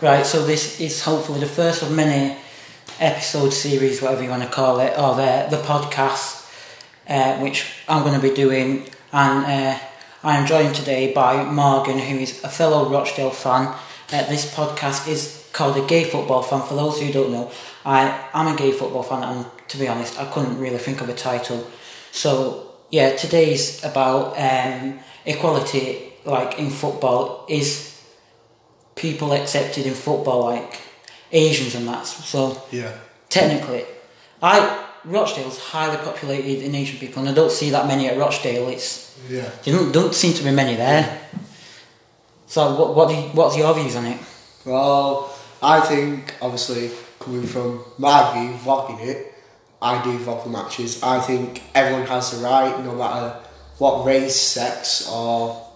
Right, so this is hopefully the first of many episode series, whatever you want to call it, of uh, the podcast, uh, which I'm going to be doing. And uh, I am joined today by Morgan, who is a fellow Rochdale fan. Uh, this podcast is called A Gay Football Fan. For those who don't know, I am a gay football fan, and to be honest, I couldn't really think of a title. So, yeah, today's about um, equality, like in football. Is people accepted in football, like Asians and that? So, Yeah. technically, I Rochdale's highly populated in Asian people, and I don't see that many at Rochdale. It's Yeah. there don't, don't seem to be many there. So, what what do you, what's your views on it? Well, I think obviously coming from my view, vlogging it, I do vlog the matches. I think everyone has the right, no matter what race, sex, or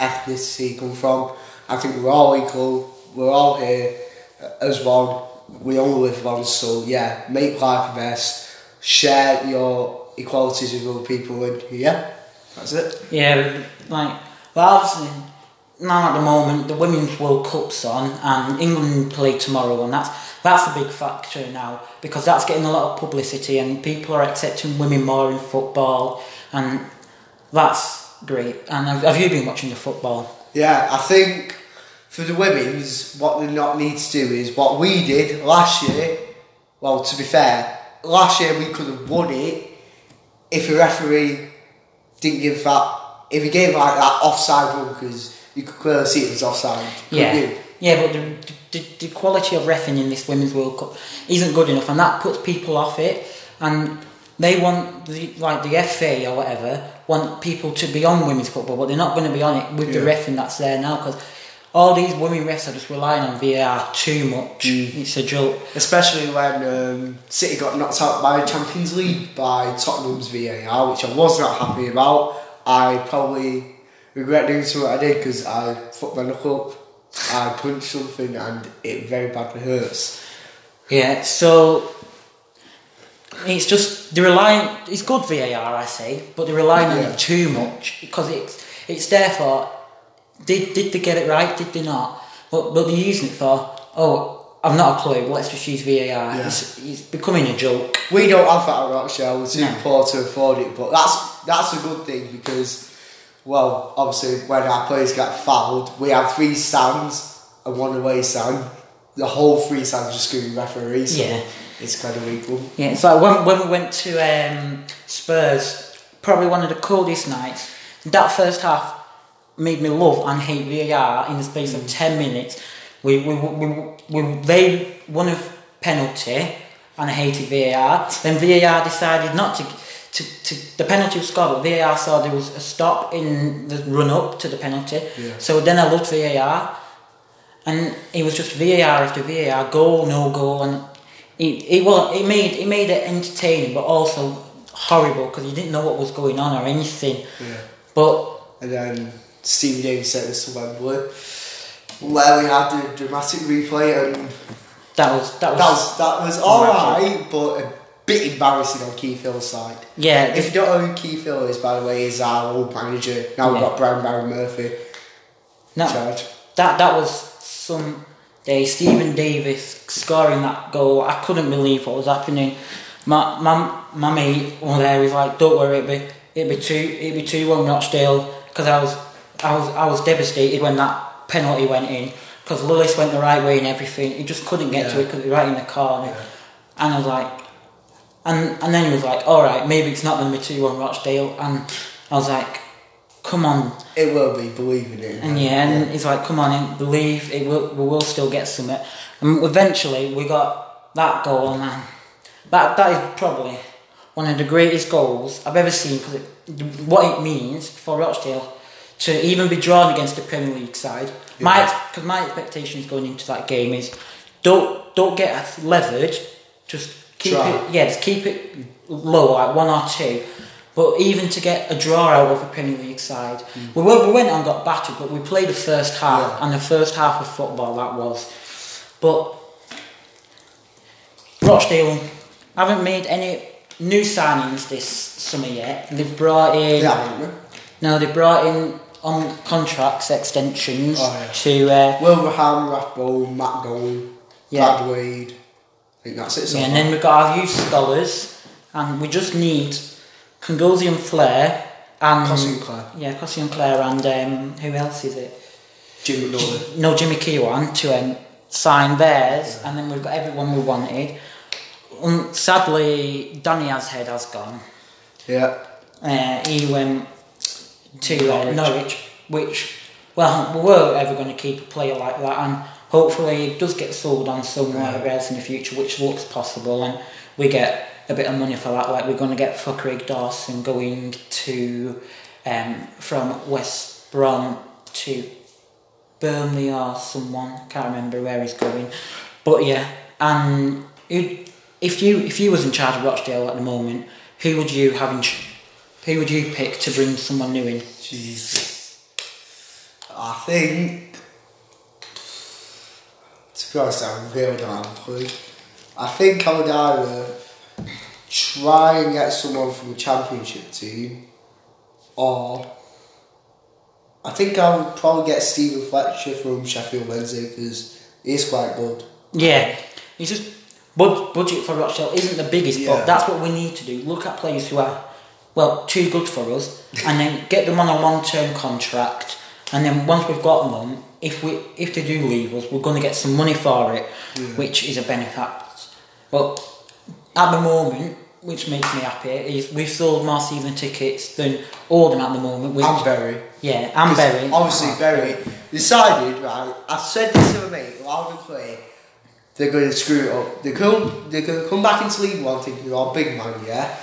ethnicity you come from. I think we're all equal. We're all here as one. We only live once, so yeah, make life the best. Share your equalities with other people, and yeah, that's it. Yeah, like well, obviously now at the moment the Women's World Cup's on, and England play tomorrow, and that's that's a big factor now because that's getting a lot of publicity, and people are accepting women more in football, and that's great. And have, have you been watching the football? Yeah, I think for the women's, what they not need to do is what we did last year. Well, to be fair, last year we could have won it if a referee didn't give that. If he gave like that offside rule, because you could clearly see it was offside. Yeah, you? yeah, but the, the, the quality of refing in this Women's World Cup isn't good enough, and that puts people off it. And they want the like the FA or whatever want people to be on women's football, but they're not going to be on it with the Yeah. refing that's there now because all these women refs are just relying on VAR too much. Mm. It's a joke. Especially when um, City got knocked out by Champions League by Tottenham's VAR, which I was not happy about. I probably regret doing something I did because I fucked my knuckle up. I punched something and it very badly hurts. Yeah, so it's just they're relying. It's good VAR, I say, but they're relying on it too much because it's it's there for. Did did they get it right? Did they not? But but they're using it for. Oh, I've not a clue. Let's just use VAR. Yeah. It's, it's becoming a joke. We don't have that at Rochdale, we're too No. poor to afford it, but that's that's a good thing because, well, obviously when our players get fouled, we have three stands and one away stand. The whole three stands are just going referees. so Yeah. It's kind of equal. Yeah, it's like when, when we went to um, Spurs, probably one of the coldest nights. That first half made me love and hate VAR in the space of 10 minutes. We, we, we, we, we, they won a penalty and I hated VAR. Then VAR decided not to, to, to the penalty was scored, but VAR saw there was a stop in the run up to the penalty. Yeah. So then I loved VAR. And it was just VAR after VAR, goal, no goal, and it, it well, it made it made it entertaining, but also horrible because you didn't know what was going on or anything. Yeah. But And then Stevie Davies sent us to Wembley, where we had the dramatic replay, and that was that was, that was that was alright, but a bit embarrassing on Keith Hill's side. yeah. If you don't know who Keith Hill is, by the way, is our old manager. Now we've got Brian Barry Murphy no, that that was some day. Stephen Davies scoring that goal. I couldn't believe what was happening. My my my mate one there was like, "Don't worry, it'd be it'd be two it'd be two one Rochdale." Because I was I was I was devastated when that penalty went in. Because Lewis went the right way and everything. He just couldn't get to it because it was right in the corner. And I was like, and and then he was like, "All right, maybe it's not going to be two one Rochdale." And I was like, "Come on, It will be, believe in it. and yeah, and he's like, "Come on, in, believe it will. We will still get something." And eventually, we got that goal, man, that that is probably one of the greatest goals I've ever seen because what it means for Rochdale to even be drawn against a Premier League side. My because my expectations going into that game is don't don't get us levered, just keep Try. it yeah, just keep it low like one or two. But even to get a draw out of a Premier League side, we, were, we went and got battered, but we played the first half, Yeah. and the first half of football that was. But Rochdale haven't made any new signings this summer yet. They've brought in Yeah, no, they brought in on contracts extensions Oh, yeah. to uh, Wilbraham, Rathbone, Matt Gowan, Yeah. Brad Wade. I think that's it. So yeah, and then we've got our youth scholars, and we just need Congozian Flair and Cossey and Clare. yeah, Cossey and Claire, and um, who else is it? Jim. No, Jimmy Keohane to um, sign theirs, and then we've got everyone we wanted. Um, sadly, Danny Adshead has gone. Yeah. Uh, he went to uh, Norwich. Norwich, which, well, we were ever going to keep a player like that, and hopefully it does get sold on somewhere else in the future, which looks possible, and we get a bit of money for that. Like we're going to get for Dawson going to um, from West Brom to Burnley or someone. Can't remember where he's going, but yeah. And if you if you was in charge of Rochdale at the moment, who would you have in? Who would you pick to bring someone new in? Jesus. I think. To be honest, I really don't have a clue. I think I would either try and get someone from the championship team, or I think I would probably get Stephen Fletcher from Sheffield Wednesday because he's quite good. Yeah, he's just bud- budget for Rochdale isn't the biggest, Yeah. but that's what we need to do. Look at players who are well too good for us, and then get them on a long term contract. And then once we've got them, if we if they do leave us, we're going to get some money for it, which is a benefit. But at the moment, which makes me happy, is we've sold more season tickets than Oldham at the moment. Which, And Bury. yeah, and Bury. Obviously, Bury decided, right? I said this to my mate loud and clear. They're going to screw it up. They're going, they're going to come back into League One thinking, oh, big man, yeah?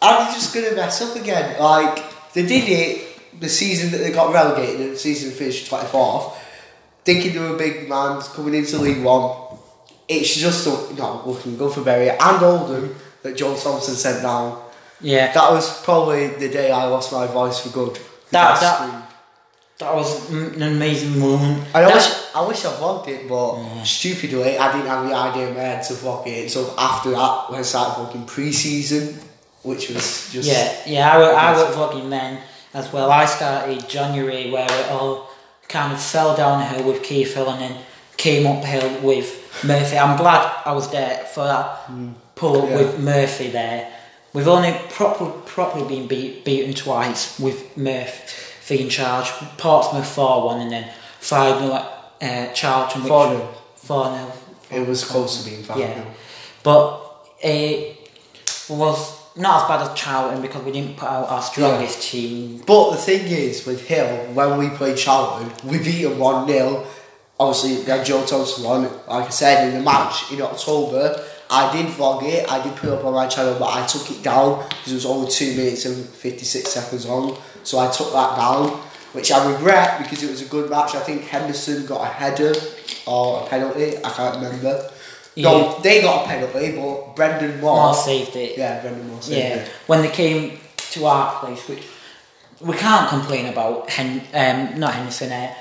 And they're just going to mess up again. Like, they did it the season that they got relegated and the season finished 24th, thinking they were big man coming into League One. It's just a, looking good for Bury and Oldham that Joe Thompson sent down. yeah, That was probably the day I lost my voice for good. That- That that- that was an amazing moment. I That- wish I wish I vlogged it, but stupidly I didn't have the idea in my head to vlog it. So after that, when I started vlogging pre-season, which was just Yeah, yeah, I, wa- I was vlogging then as well. I started January where it all kind of fell downhill with Keith Hill and then came uphill with Murphy. I'm glad I was there for that pull up Yeah. with Murphy there. We've only proper, properly been beat, beaten twice with Murphy in charge. Portsmouth 4 1 and then 5 0 at uh, Charlton. 4-0. 4 0. it was close to being five. Yeah, but it was not as bad as Charlton because we didn't put out our strongest team. But the thing is, with Hill, when we played Charlton, we beat him 1 0. Obviously, we had Joe Thompson on, like I said, in the match in October. I did vlog it, I did put it up on my channel, but I took it down because it was only 2 minutes and 56 seconds long. So I took that down, which I regret because it was a good match. I think Henderson got a header or a penalty, I can't remember. No, Yeah. they got a penalty, but Brendan Moore. Moore saved it. Yeah, Brendan Moore saved Yeah, it. when they came to our place, which we can't complain about. Hen, um, not Henderson, uh,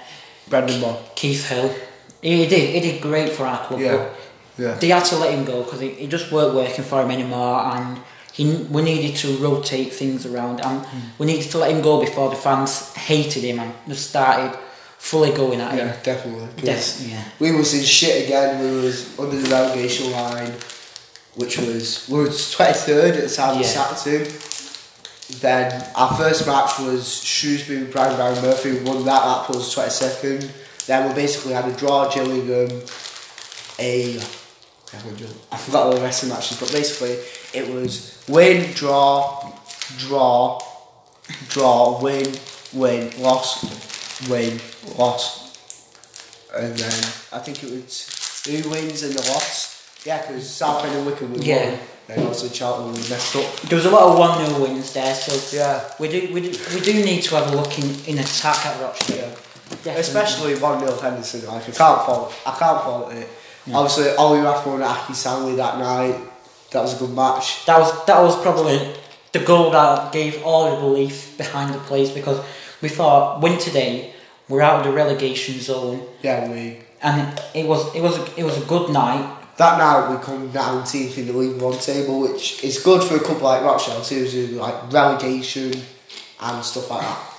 Brendan Moore. Keith Hill. He did. He did great for our club. Yeah. Yeah. They had to let him go because he, he just weren't working for him anymore, and he we needed to rotate things around, and Hmm. we needed to let him go before the fans hated him and just started fully going at Yeah, him. definitely. Def- yeah. We was in shit again. We was under the relegation line, which was we was twenty third at the time we Yeah. sacked him. Then our first match was Shrewsbury Brian Barry Murphy. We won that. That put us twenty second. Then we basically had a draw Gillingham, a I forgot all the rest of the matches, but basically it was win, draw, draw, draw, win, win, loss, win, loss, and then I think it was who wins and the loss. Yeah, because Southend and Wycombe we Yeah. won. Also Charlton messed up. There was a lot of one 0 wins there, so Yeah. we do we do we do need to have a look in, in attack at Rochdale. Definitely. Especially one 0 Henderson. Like I can't fault. I can't fault it. Obviously, Ollie Rathbone and Aki Stanley that night. That was a good match. that was that was probably the goal that gave all the belief behind the place because we thought win today, we're out of the relegation zone, Yeah, we. and it was it was a, it was a good night. That night we come 19th in the League One table, which is good for a club like Rochdale, who's in like relegation and stuff like that.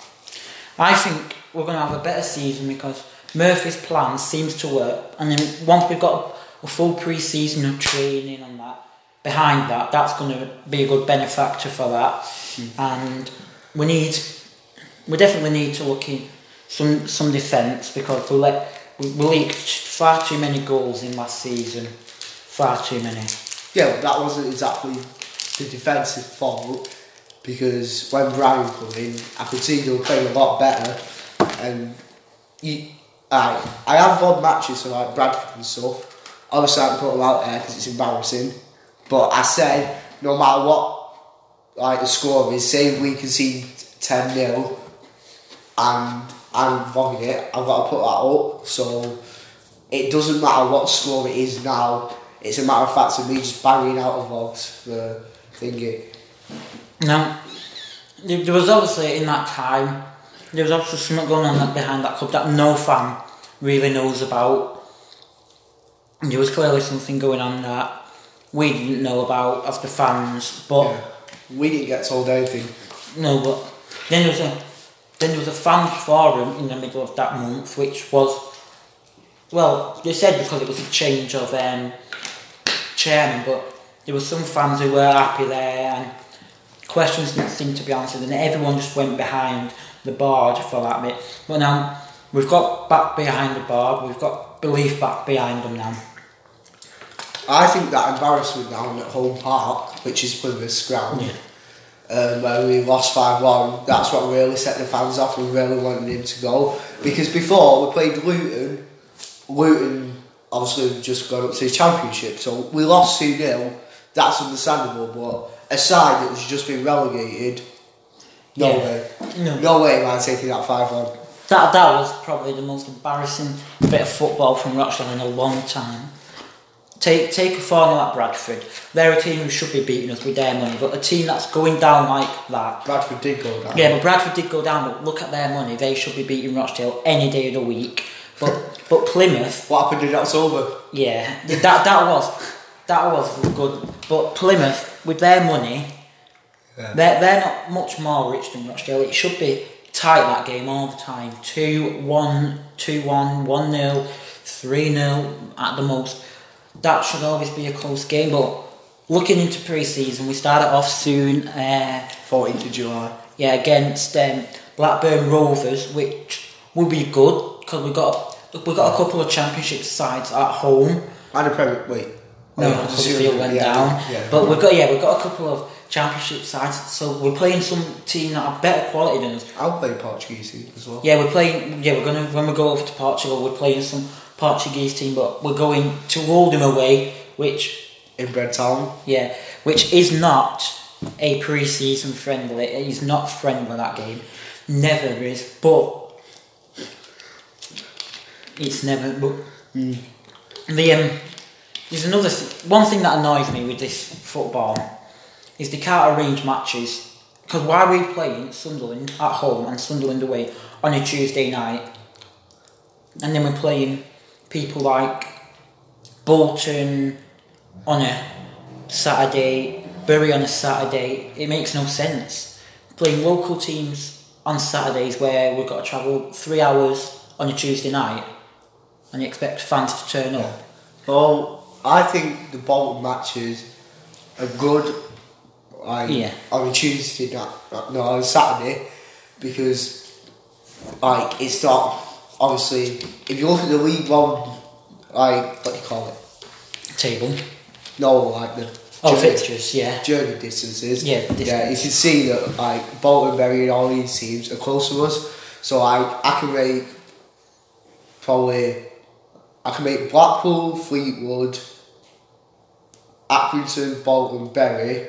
I think we're going to have a better season because Murphy's plan seems to work, and then once we've got a full pre-season of training and that behind that, that's going to be a good benefactor for that. Mm. And we need, we definitely need to look in some some defence because we let we leaked far too many goals in last season, far too many. Yeah, that wasn't exactly the defensive fault because when Brian came in, I could see they were playing a lot better, and I I have odd matches for like Bradford and stuff. Obviously, I can put them out there because it's embarrassing. But I said no matter what like the score is, say we concede ten 0 and I'm vogging it, I've got to put that up. So it doesn't matter what score it is now. It's a matter of fact of me just banging out of vogs for thinking. Now, there was obviously in that time there was obviously something going on behind that club that no fan really knows about. There was clearly something going on that we didn't know about as the fans, but yeah. we didn't get told anything. No, but then there was a then there was a fans forum in the middle of that month, which was well, they said because it was a change of um, chairman, but there were some fans who were happy there and questions didn't seem to be answered, and everyone just went behind the board for that bit. But now we've got back behind the board, we've got belief back behind them now. I think that embarrassment down at home park, which is Plymouth's ground, yeah. um, where we lost 5 1, that's what really set the fans off. We really wanted him to go. Because before we played Luton, Luton obviously we've just got up to the championship, so we lost 2 0. That's understandable, but a side that was just been relegated. No yeah. way. No. no way am I taking that 5 1. That, that was probably the most embarrassing bit of football from Rochdale in a long time. Take take a 4 0 at Bradford. They're a team who should be beating us with their money, but a team that's going down like that. Bradford did go down. Yeah, but Bradford did go down, but look at their money. They should be beating Rochdale any day of the week. But but Plymouth. What happened in October? Yeah, that, that was that was good. But Plymouth, with their money, yeah. they're, they're not much more rich than Rochdale. It should be tight that game all the time 2 1, 2 1, 1 0, 3 0 at the most. That should always be a close game. But looking into pre season, we start it off soon. Uh, 14th of July. Yeah, against um, Blackburn Rovers, which will be good because we've got, we've got a couple of championship sides at home. And a Premier Wait. No, oh, Huddersfield went yeah, down. Yeah. But we've got yeah, we've got a couple of championship sides, so we're playing some team that are better quality than us. I'll play Portuguese as well. Yeah, we're playing. Yeah, we're gonna when we go over to Portugal, we're playing some Portuguese team, but we're going to Oldham away, which inbred town. Yeah, which is not a pre-season friendly. It is not friendly that game. Never is, but it's never. But mm. the um, there's another th- one thing that annoys me with this football is they can't arrange matches. Because why are we playing Sunderland at home and Sunderland away on a Tuesday night, and then we're playing people like Bolton on a Saturday, Bury on a Saturday? It makes no sense. Playing local teams on Saturdays where we've got to travel three hours on a Tuesday night, and you expect fans to turn up. Well, I think the Bolton matches are good like, yeah. on a Tuesday night, no, on Saturday, because like it's not obviously if you look at the League One, like what do you call it? Table. No, like the oh journey, fixtures, yeah. Journey distances. Yeah, distance. yeah. You can see that like Bolton, Bury, and all these teams are close to us, so I I can make probably I can make Blackpool, Fleetwood, Accrington, Bolton, Bury,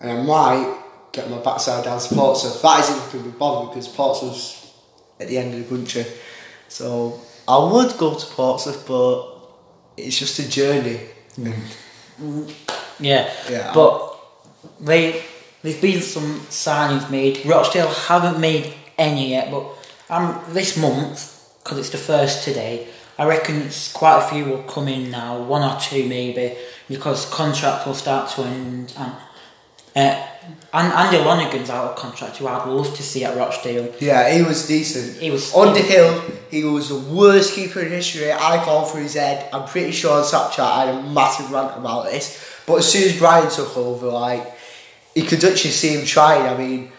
and I might get my backside down to Portsmouth. That isn't going to be bothered because Portsmouth's at the end of the country. So I would go to Portsmouth, but it's just a journey. Mm. Yeah, yeah. But they there's been some signings made. Rochdale haven't made any yet, but um, this month because it's the first today. I reckon quite a few will come in now, one or two maybe, because contract will start to end. And uh, and Andy Lonergan's out of contract, who I'd love to see at Rochdale. Yeah, he was decent. He was- Underhill. He was the worst keeper in history. I called for his head. I'm pretty sure on Snapchat I had a massive rant about this. But as soon as Brian took over, like you could actually see him trying. I mean,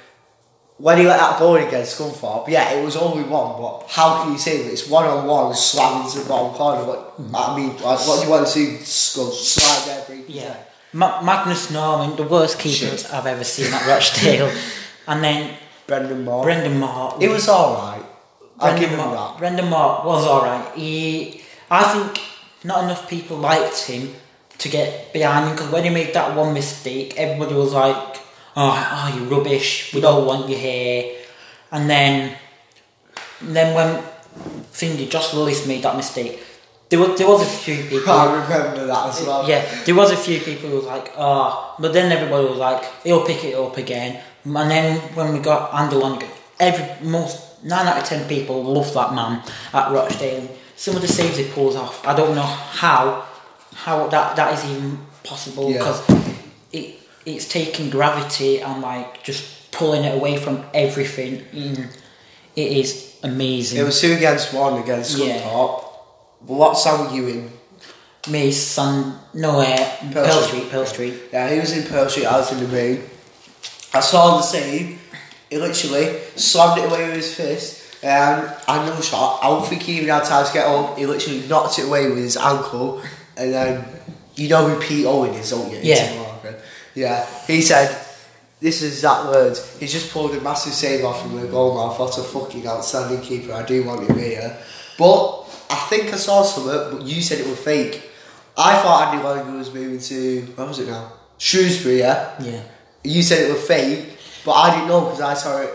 when he let that go in against Scunthorpe, yeah, it was only one. But how can you say that it's one on one slamming to the bottom corner? But I mean, like, what do you want to see? Scud slide there, break his Yeah. Ma- Magnus Norman, the worst keeper Shit. I've ever seen at Rochdale. and then Brendan Moore. Brendan Moore. it was all right. I'll give Brendan him Moore, that. Brendan Moore was alright. He, I think not enough people liked him to get behind him because when he made that one mistake, everybody was like, "Oh, oh you rubbish. We don't want you here." And then, and then when thingy Josh Lillis made that mistake, there was there was a few people. I remember that as well. Yeah, there was a few people who was like, oh, but then everybody was like, he'll pick it up again. And then when we got Andy Lonergan, every most nine out of ten people love that man at Rochdale. Some of the saves he pulls off, I don't know how how that that is even possible Yeah. because it it's taking gravity and like just pulling it away from everything. Mm, It is amazing. It was two against one against Yeah. Scunthorpe. But what Sam you in? me, son, no, uh, Pearl Pearl Street. Street, Pearl Street. Yeah, he was in Pearl Street, I was in the main. I saw the save. He literally slammed it away with his fist. Um, and no shot. I don't think he even had time to get up. He literally knocked it away with his ankle. And then, you know who Pete Owen is, don't you? Yeah. Yeah. He said, this is that words. He's just pulled a massive save off him with a goal mouth. What a fucking outstanding keeper. I do want him here. But I think I saw something, but you said it was fake. I thought Andy Lonergan was moving to, where was it now? Shrewsbury, yeah? Yeah. You said it was fake, but I didn't know because I saw it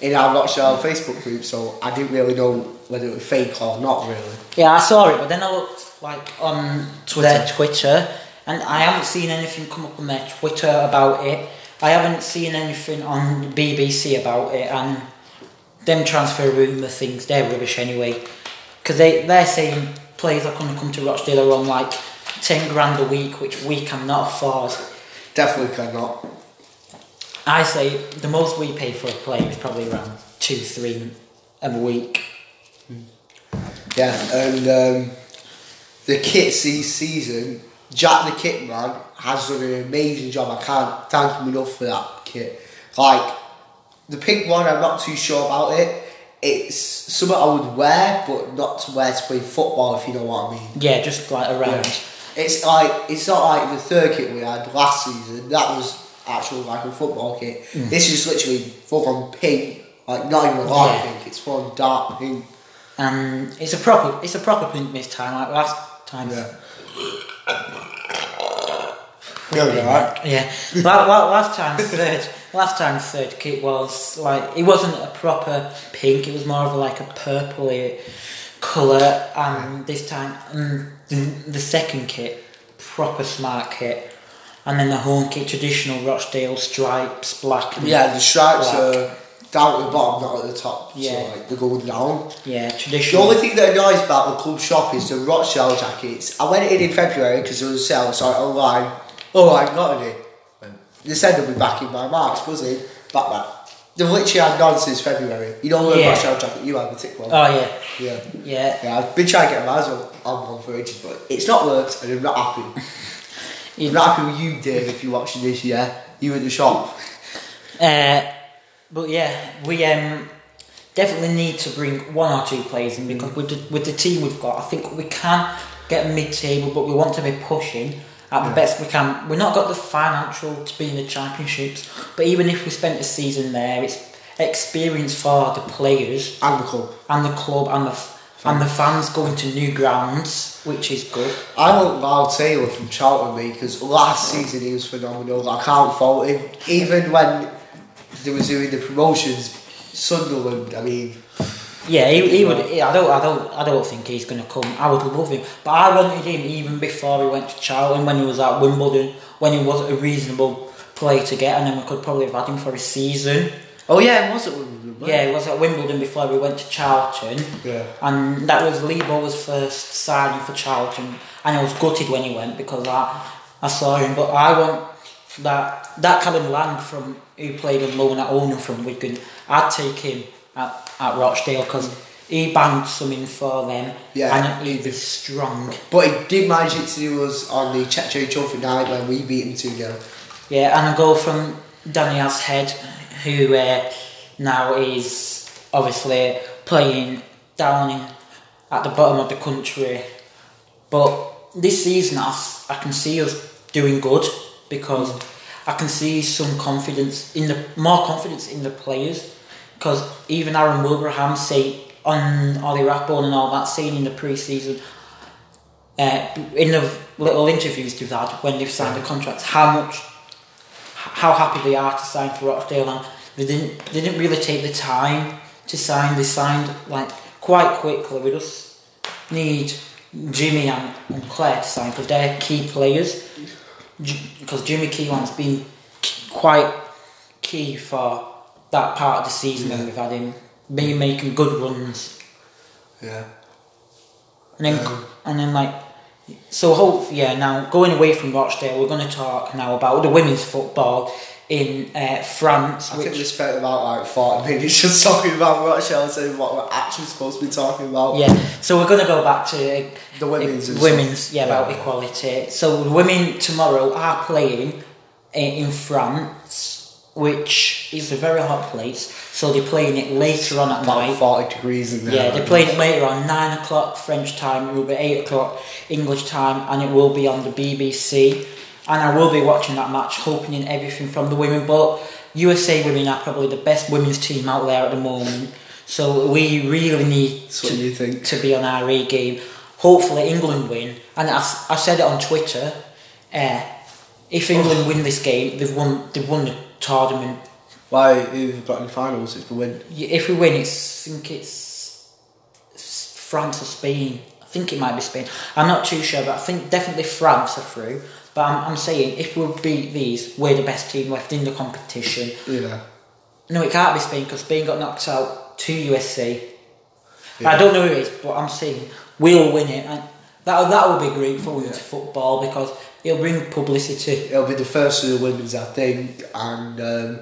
in our Rochdale Facebook group, so I didn't really know whether it was fake or not really. Yeah, I saw it, but then I looked like on Twitter. Twitter, and I haven't seen anything come up on their Twitter about it. I haven't seen anything on BBC about it, and them transfer rumour things, they're rubbish anyway. Because they, they're saying players are going to come to Rochdale are on like 10 grand a week, which we cannot afford. Definitely cannot. I say the most we pay for a player is probably around two, three a week. Yeah, and um, the kits this season, Jack the Kit Man has done an amazing job. I can't thank him enough for that kit. Like the pink one, I'm not too sure about it. It's something I would wear, but not to wear to play football, if you know what I mean. Yeah, just like around. It's like it's not like the third kit we had last season. That was actual like a football kit. Hmm. This is literally full on pink, like not even light Yeah. pink. It's full on dark pink. and it's a proper it's a proper pink this time like last time Yeah. You're alright. yeah la- la- last time third last time third kit was like it wasn't a proper pink it was more of like a purpley colour and this time mm, the, the second kit proper smart kit and then the home kit traditional Rochdale stripes black and Yeah, the stripes black. are down at the bottom, not at the top. Yeah. So like they're going down. yeah traditional. The only thing that annoys about the club shop is the Rochdale jackets. I went in in February because there was a sale, so I online. Oh, I got it. They said they'll be back in by March, buzzing. Back back. They've literally had none since February. You don't wear Yeah. Rochdale jacket you had, the thick one. oh yeah yeah. yeah Yeah, I've been trying to get mine on, on one for ages, but it's not worked, and I'm not happy. You- I'm not happy with you, Dave, if you're watching this, yeah? You in the shop. Uh, but yeah, we um, definitely need to bring one or two players in because with the, with the team we've got, I think we can get mid-table, but we want to be pushing at the best we can. We've not got the financial to be in the championships, but even if we spent a season there, it's experience for the players And the club. and the club and the f- and the fans going to new grounds, which is good. I want Lyle Taylor from Charlton, me, because last season he was phenomenal. I can't fault him. Even when they was doing the promotions, Sunderland, I mean, Yeah, he, he would. I don't. I don't. I don't think he's going to come. I would love him, but I wanted him even before he went to Charlton when he was at Wimbledon, when he was a reasonable player to get, and then we could probably have had him for a season. oh yeah, it was at Wimbledon. Yeah, it? he was at Wimbledon before we went to Charlton, Yeah. and that was Lee Bowyer's first signing for Charlton, and I was gutted when he went because I I saw him, but I want that that Callum Lang from who played on loan at Oldham from Wigan, I'd take him at, at Rochdale because he banged something for them Yeah. and he was strong. But he did manage it to do us on the Checkatrade Trophy night when we beat him 2 0. Yeah, and a goal from Danny Adshead, who uh, now is obviously playing down in, at the bottom of the country. But this season, i can see us doing good because I can see some confidence in the more confidence in the players. Because even Aaron Wilbraham say on Ollie Rathbone and all that, saying in the pre-season, uh, in the little interviews they've had when they've signed the contracts, how much how happy they are to sign for Rochdale and they didn't they didn't really take the time to sign. They signed like quite quickly we just need Jimmy and, and Claire to sign because they're key players because Jimmy Keelan's been quite key for that part of the season when we've had him. Been making good runs. Yeah. and then Um, and then like so hope yeah now going away from Rochdale we're going to talk now about the women's football in uh, France I which think we spent about like 40 minutes just talking about Rochdale and what we're actually supposed to be talking about. Yeah, so we're going to go back to uh, The women's and women's, stuff. yeah, about equality. So women tomorrow are playing in, in France, which is a very hot place. So they're playing it later on at night. 40 degrees in there. Yeah, they're playing it later on, nine o'clock French time. It will be eight o'clock English time, and it will be on the BBC. And I will be watching that match, hoping in everything from the women. But USA women are probably the best women's team out there at the moment. So we really need to, you think. to be on our A game. Hopefully England win. And I, I said it on Twitter. Uh, if England win this game, they've won. They've won the tournament. Why, who've got in the finals if we win? If we win, it's I think it's France or Spain. I think it might be Spain. I'm not too sure, but I think definitely France are through. But I'm, I'm saying if we beat these, we're the best team left in the competition. Yeah. No, it can't be Spain because Spain got knocked out to USC. Yeah. I don't know who it is, but I'm saying we'll win it, and that that will be great for women's Yeah. football because it'll bring publicity. It'll be the first of the women's, I think, and um,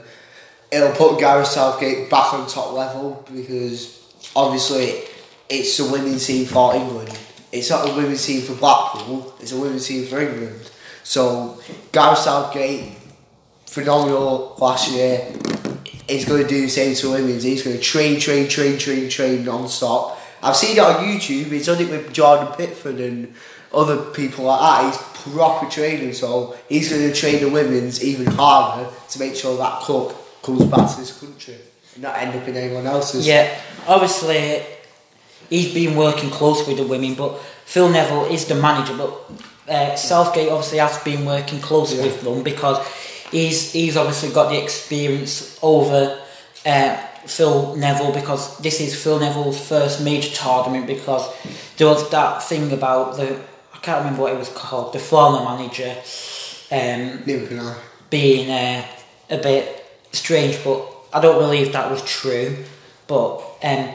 it'll put Gareth Southgate back on top level because obviously it's a women's team for England. It's not a women's team for Blackpool, it's a women's team for England. So, Gareth Southgate, phenomenal last year, is going to do the same to women's. He's going to train, train, train, train, train non stop. I've seen it on YouTube, he's done it with Jordan Pickford and other people like that. He's proper training, so he's going to train the women's even harder to make sure that club comes back to this country and not end up in anyone else's. Yeah, obviously he's been working close with the women, but Phil Neville is the manager. But uh, Southgate obviously has been working closely Yeah. with them because he's he's obviously got the experience over uh, Phil Neville because this is Phil Neville's first major tournament because there was that thing about the I can't remember what it was called the former manager. Um, Neither can I. being uh, a bit strange, but I don't believe that was true. But um,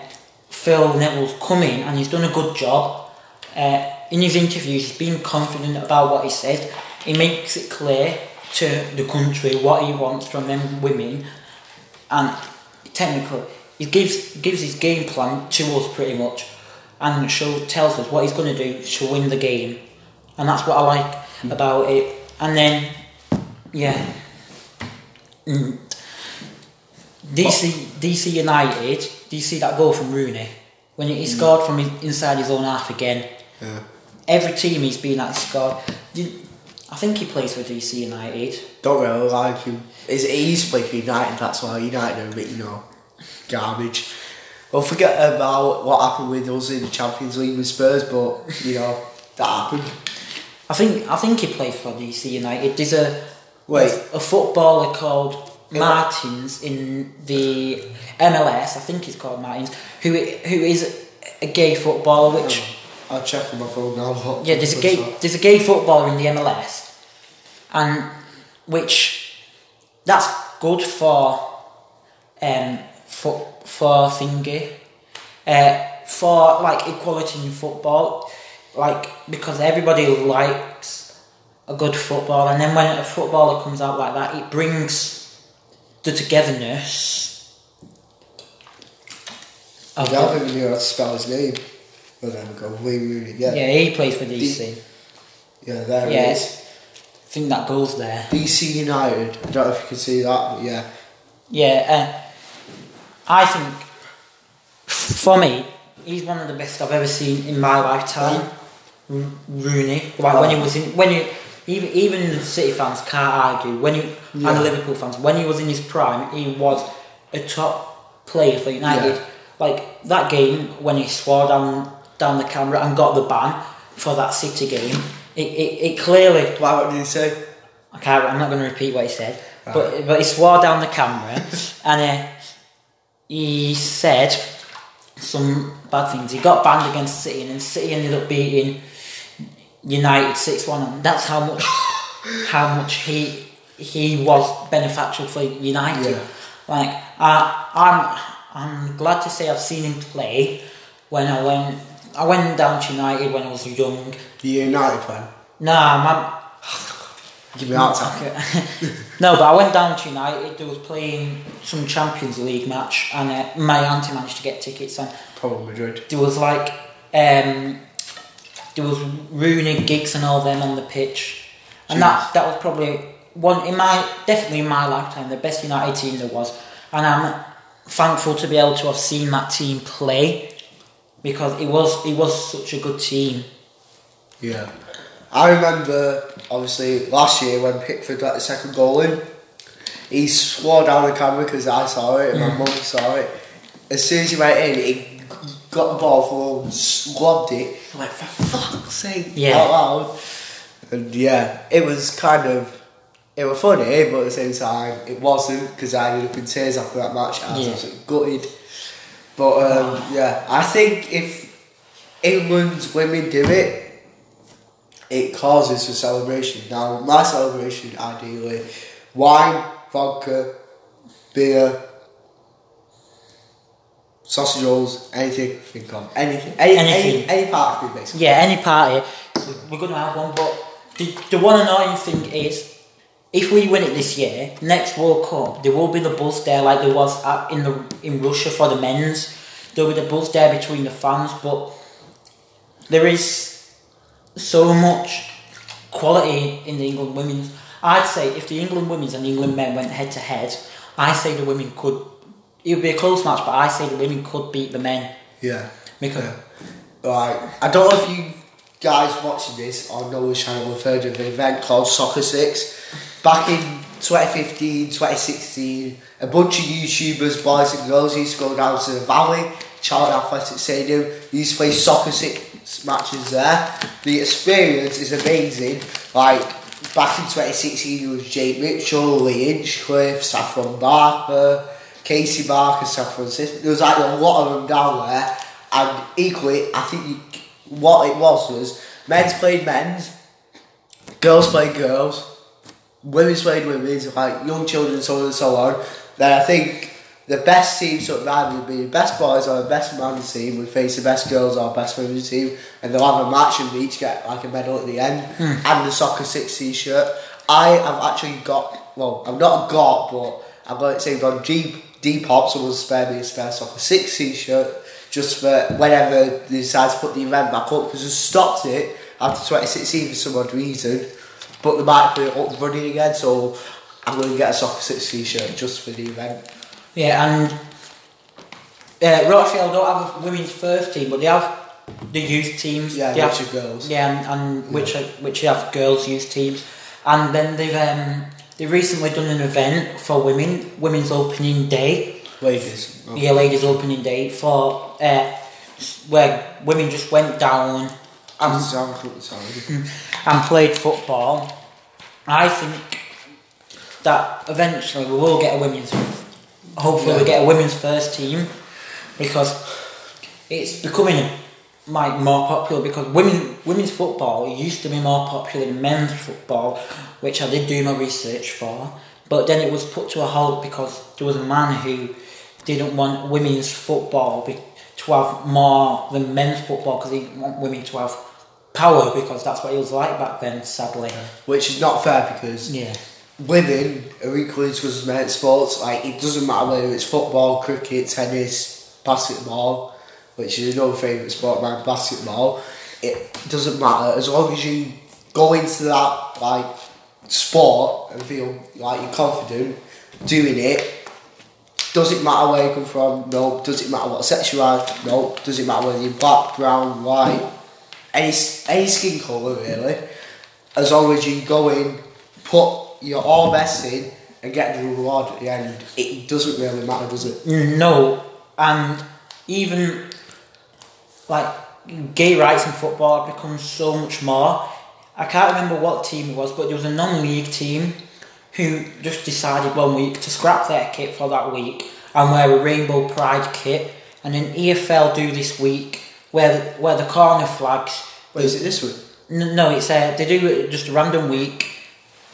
Phil Neville's come in and he's done a good job. Uh, in his interviews, he's been confident about what he says. He makes it clear to the country what he wants from them women, and technically, he gives gives his game plan to us pretty much, and show tells us what he's going to do to win the game, and that's what I like about it. And then yeah. Mm. DC DC United. Do you see that goal from Rooney when he scored from his, inside his own half again? Yeah. Every team he's been at scored. I think he plays for DC United. Don't really like him. Is it easy to play for United? That's why United are a bit, you know, garbage. Well, forget about what happened with us in the Champions League with Spurs, but you know that happened. I think I think he plays for DC United. There's a Wait. a footballer called Martins in the MLS. I think he's called Martins, who who is a gay footballer. Which I'll check on my phone now. Yeah, there's a gay there's a gay footballer in the MLS, and which that's good for um for for thingy, uh, for like equality in football, like because everybody likes a good football, and then when a footballer comes out like that, it brings the togetherness. I don't even know how to spell his name. But then we go Wayne Rooney. Yeah, yeah, he plays for DC. yeah, there Yeah. it is. I think that goes there. DC United. I don't know if you can see that, but yeah. Yeah, uh, I think for me, he's one of the best I've ever seen in my lifetime. R- Rooney, like when he was in, when you even even the City fans can't argue when you Yeah. and the Liverpool fans when he was in his prime, he was a top player for United. Yeah. Like that game when he swore down down the camera and got the ban for that City game, it, it, it clearly Why, what did he say? I can't. I'm not going to repeat what he said, but but he swore down the camera, and uh, he said some bad things. He got banned against City, and then City ended up beating United six one, and that's how much how much he he was beneficial for United. Yeah. Like I, I'm I'm glad to say I've seen him play when I went. I went down to United when I was young. The United fan. Nah, man. Give me a heart attack. No, but I went down to United. They was playing some Champions League match, and uh, my auntie managed to get tickets. And Probably Madrid. there was like, um, there was Rooney, Giggs, and all them on the pitch, and that that was probably one in my definitely in my lifetime the best United team there was. And I'm thankful to be able to have seen that team play because it was it was such a good team. Yeah. I remember, obviously, last year when Pickford got the second goal in, he swore down the camera because I saw it and my mm. mum saw it. As soon as he went in, he got the ball for squabbed it. I'm like, for fuck's sake, Yeah. out loud. And yeah, it was kind of, it was funny, but at the same time, it wasn't because I ended up in tears after that match. I was Yeah. absolutely gutted. But um, yeah, I think if England's women do it, it causes for celebration. Now, my celebration, ideally, wine, vodka, beer, sausage rolls, anything think of. Anything. Any, Anything. any, any part of food, basically. Yeah, any party, we're going to have one. But the, the one annoying thing is, if we win it this year, next World Cup, there will be the buzz there like there was at, in the in Russia for the men's. There will be the buzz there between the fans, but there is so much quality in the England women's. I'd say if the England women's and the England men went head to head, I say the women could. It would be a close match, but I say the women could beat the men Yeah. because Right. I don't know if you guys watching this on Noah's channel have heard of an event called Soccer Six. Back in 2015, 2016, a bunch of YouTubers, boys and girls, used to go down to the Valley, Charlton Athletic Stadium, used to play Soccer Six matches there. The experience is amazing. Like, back in 2016, it was Jake Mitchell, Lee Hinchcliffe, Saffron Barker, Casey Barker, Saffron Sis. There was like a lot of them down there. And equally, I think you, what it was was men's played men's, girls played girls, women's played women's, like young children, so on and so on. Then I think the best team sort of either would be the best boys or the best men's team would face the best girls or best women's team, and they'll have a match and each get like a medal at the end hmm. and the soccer six t-shirt. I have actually got well, I've not got, but I've got it saved on G Depop. Someone spare me a spare soccer six t-shirt just for whenever they decide to put the event back up because they stopped it after 2016 for some odd reason. But they might put it up running again, so I'm going to get a soccer six t-shirt just for the event. Yeah, and uh, Rochdale don't have a women's first team, but they have the youth teams. Yeah, they which have, are girls. Yeah, and, and which are, which have girls' youth teams, and then they've um, they've recently done an event for women, women's opening day. Ladies. Oh. Yeah, ladies' opening day for uh, where women just went down I'm sorry, sorry. and played football. I think that eventually we will get a women's. Hopefully, we Yeah. get a women's first team because it's becoming like more popular. Because women women's football used to be more popular than men's football, which I did do my research for. But then it was put to a halt because there was a man who didn't want women's football be, to have more than men's football because he didn't want women to have power because that's what he was like back then. Sadly, which is not fair because yeah, women are equally as good as men at sports. Like it doesn't matter whether it's football, cricket, tennis, basketball, which is another favourite sport mine, basketball. It doesn't matter as long as you go into that like sport and feel like you're confident doing it. Does it matter where you come from? No. Does it matter what sex you are? No. Does it matter whether you're black, brown, white, any any skin colour really? As long as you go in, put your all best in, and get the reward at the end, it doesn't really matter, does it? no, and even like gay rights in football have become so much more. I can't remember what team it was, but there was a non-league team who just decided one week to scrap their kit for that week and wear a rainbow pride kit, and then EFL do this week where the, where the corner flags. Wait, is it this week? N- No, it's uh, they do just a random week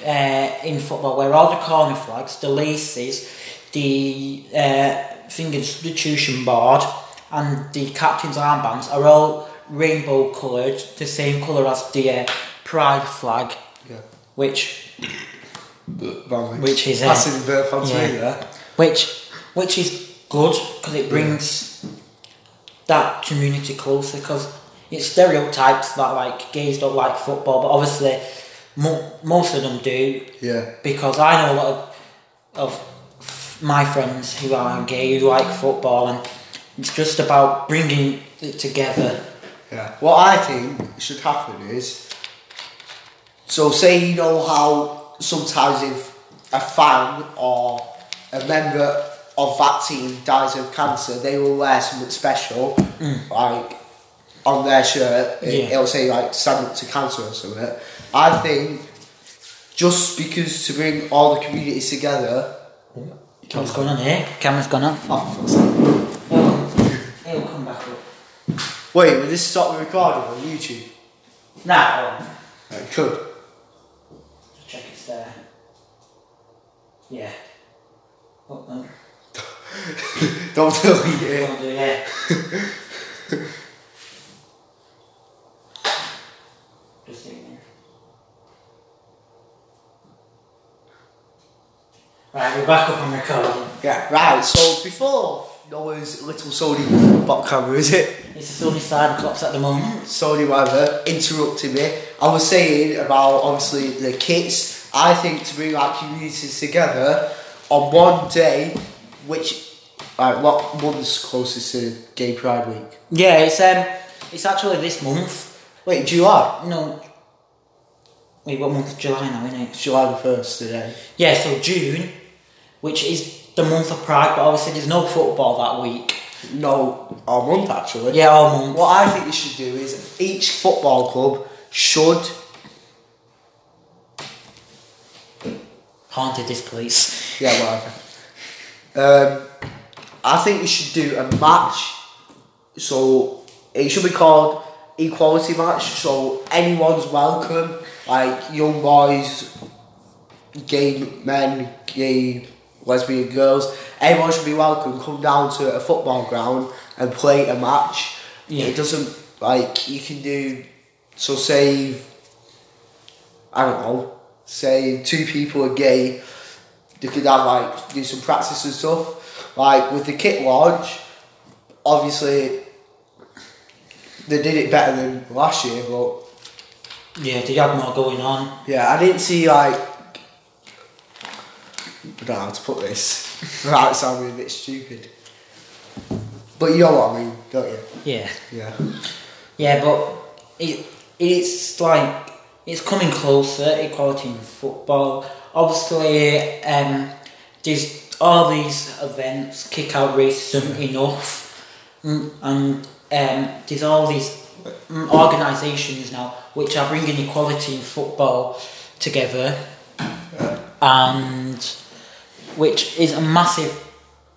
uh, in football where all the corner flags, the laces, the uh, finger substitution board, and the captain's armbands are all rainbow coloured, the same colour as the uh, pride flag, Yeah. which Which is, uh, massive yeah. which which is good because it brings that community closer because it's stereotypes that like gays don't like football but obviously mo- most of them do Yeah. because I know a lot of, of my friends who are gay who like football and it's just about bringing it together Yeah. What I think should happen is, so say you know how sometimes if a fan or a member of that team dies of cancer, they will wear something special, mm. like on their shirt. It, Yeah. It'll say like "Stand up to cancer" or something. I think just because to bring all the communities together. what's going on here camera's gone on Oh, for fuck's sake. it'll, it'll come back up Wait, will this stop the recording on YouTube? now It could. check it's there yeah oh, no. Don't delete it. Do, yeah. Just thinking. Right, we're back up on recording. Yeah, right, so before Noah's little Sony bot camera, is it? It's sunny side clocks at the moment. Sony whatever, interrupted me. I was saying about obviously the kits. I think to bring our communities together on one day, which like what month's closest to Gay Pride Week? Yeah, it's um, it's actually this month. Wait, July. No. Wait, what month? July now, isn't it? It's July the first today. Yeah, so June, which is the month of Pride, but obviously there's no football that week. No, our month actually. Yeah, all month. What I think you should do is each football club should Haunted this place. Yeah, whatever. Um, I think you should do a match. So it should be called equality match. So anyone's welcome, like young boys, gay men, gay lesbian girls. Everyone should be welcome. Come down to a football ground and play a match. Yeah. It doesn't like you can do. So say, I don't know. Say two people are gay they could have like do some practice and stuff. Like with the kit launch, obviously they did it better than last year, but Yeah, they had more going on. yeah, I didn't see like I don't know how to put this without sounding a bit stupid. But you know what I mean, don't you? Yeah. Yeah. Yeah, but it it's like it's coming closer. Equality in football. Obviously, um, there's all these events kick out racism enough, Mm, and um, there's all these mm, organisations now which are bringing equality in football together, and which is a massive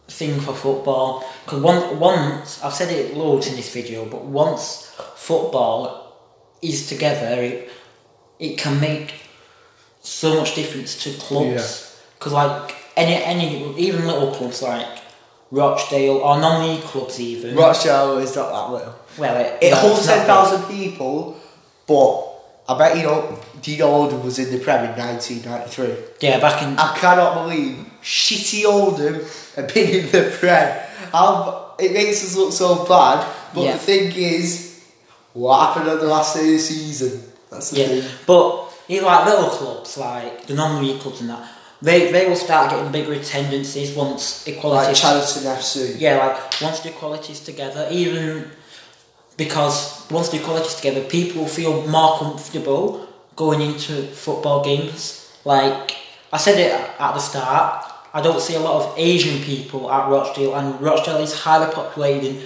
thing for football. Because once, once I've said it loads in this video, but once football is together, it, it can make so much difference to clubs. Because like any any even little clubs like Rochdale or non-league clubs even. Rochdale is not that little. well, it, It well, holds ten thousand people, But I bet you know Dean Oldham was in the Prem in 1993. Yeah, back in I cannot believe shitty Oldham have been in the Prem. It makes us look so bad, but Yeah. the thing is, what happened on the last day of the season? That's the Yeah, thing. but you know, like little clubs, like the non-league clubs and that, they they will start getting bigger attendances once equality. Like Charlton FC. yeah, like once the equality's together, even because once the equality's together, people will feel more comfortable going into football games. Like I said it at the start, I don't see a lot of Asian people at Rochdale, and Rochdale is highly populated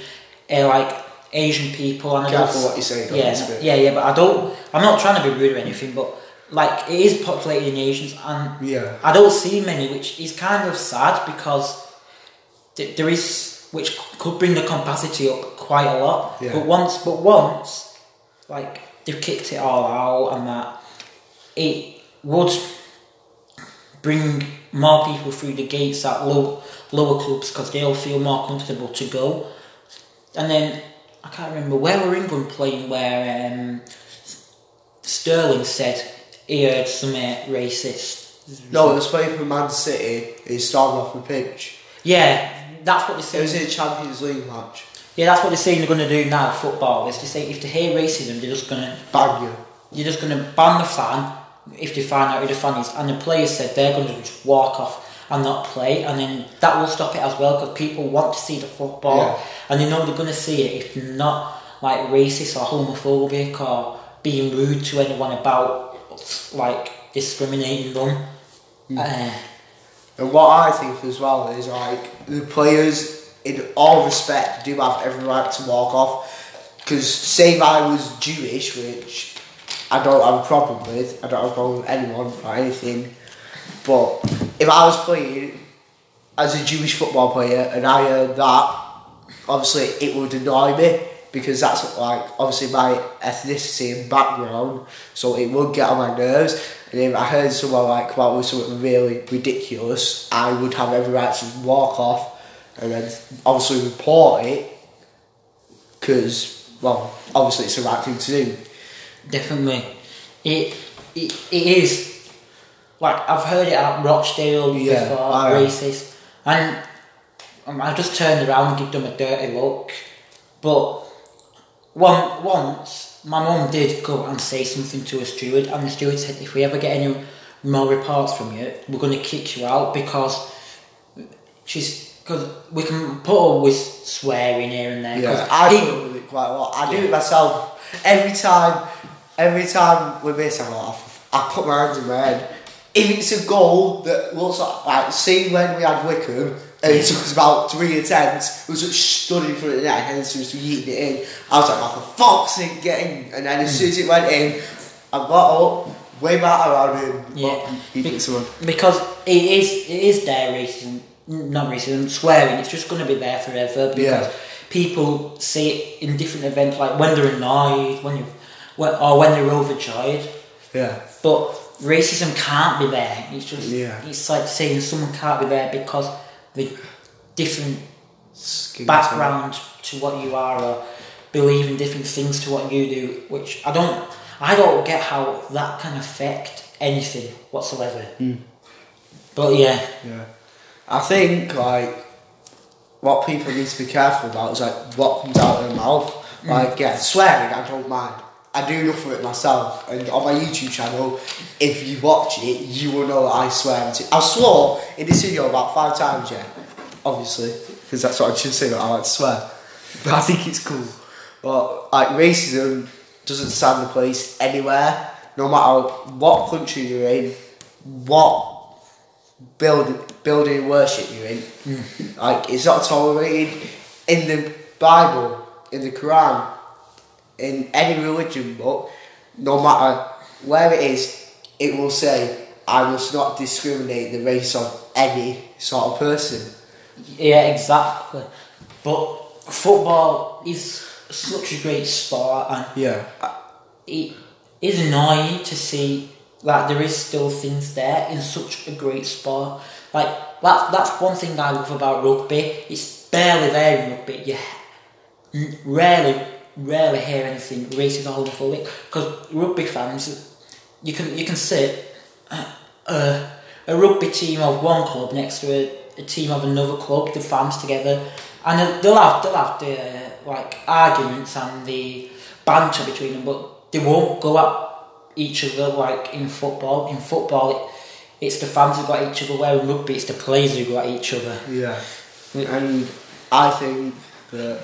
in uh, like Asian people. And I don't Careful what you say, Yeah, yeah, yeah. But I don't. I'm not trying to be rude or anything, but like it is populated in Asians, and Yeah. I don't see many, which is kind of sad because th- there is, which could bring the capacity up quite a lot. Yeah. But once, but once, like they've kicked it all out and that, it would bring more people through the gates at low, lower clubs because they'll feel more comfortable to go. And then I can't remember where we were England playing where um, Sterling said he heard some uh, racist. No, it was playing for Man City. He stormed off the pitch. Yeah, that's what they It was in a Champions League match. Yeah, that's what they're saying they're going to do now. Football is they say if they hear racism, they're just going to Bang you. you're just going to ban the fan if they find out who the fan is. And the players said they're going to just walk off and not play, and then that will stop it as well because people want to see the football, Yeah. and they know they're going to see it if they're not like racist or homophobic or being rude to anyone about like discriminating them. Uh, And what I think as well is like the players, in all respect, do have every right to walk off. Because say if I was Jewish, which I don't have a problem with, I don't have a problem with anyone or anything. But if I was playing as a Jewish football player and I heard that, obviously it would annoy me because that's like obviously my ethnicity and background, so it would get on my nerves. And if I heard someone like come out with something really ridiculous, I would have every right to walk off and then obviously report it because, well, obviously it's the right thing to do. Definitely. It, it it is like I've heard it at Rochdale Yeah, before, racist. And um, I just turned around and gave them a dirty look. But one once my mum did go and say something to a steward and the steward said if we ever get any more reports from you, we're gonna kick you out because she's because we can put her with swearing here and there. Yeah, I with it quite a lot. I do Yeah. it myself. Every time, every time we miss, I'm I put my hands in my head. If it's a goal that looks like, like see when we had Wycombe, and it took us about three attempts, it was just stood in front of the net and then just yeeting it in. I was like, oh, for fuck's sake, get in. And then as soon as it went in, I got up, way back around him. Yeah. but He Be- someone. because it is it is there racism not racism swearing it's just going to be there forever because Yeah. people see it in different events like when they're annoyed when you when, or when they're overjoyed Yeah. but racism can't be there it's just Yeah. it's like saying someone can't be there because the different background to what you are or believe in different things to what you do which I don't I don't get how that can affect anything whatsoever hmm. but yeah Yeah. I think like what people need to be careful about is like what comes out of their mouth. Hmm. Like yeah, swearing I don't mind. I do enough of it myself, and on my YouTube channel, if you watch it, you will know that I swear. To, I swore in this video about five times, yeah. Obviously, because that's what I should say. I like to swear, but I think it's cool. But like racism doesn't stand the place anywhere, no matter what country you're in, what build building worship you're in. Mm. Like it's not tolerated in the Bible, in the Quran, in any religion book, no matter where it is, it will say, I must not discriminate the race of any sort of person. Yeah, exactly. But football is such a great sport, and Yeah. it is annoying to see that there is still things there in such a great sport. Like that, that's one thing I love about rugby. It's barely there in rugby. You rarely rarely hear anything racist or homophobic because rugby fans, you can you can sit a, a, rugby team of one club next to a, a team of another club, the fans together, and they'll have they'll have the uh, like arguments and the banter between them, but they won't go at each other like in football. In football, it, it's the fans who got each other. Where in rugby, it's the players who got each other. Yeah. And I think that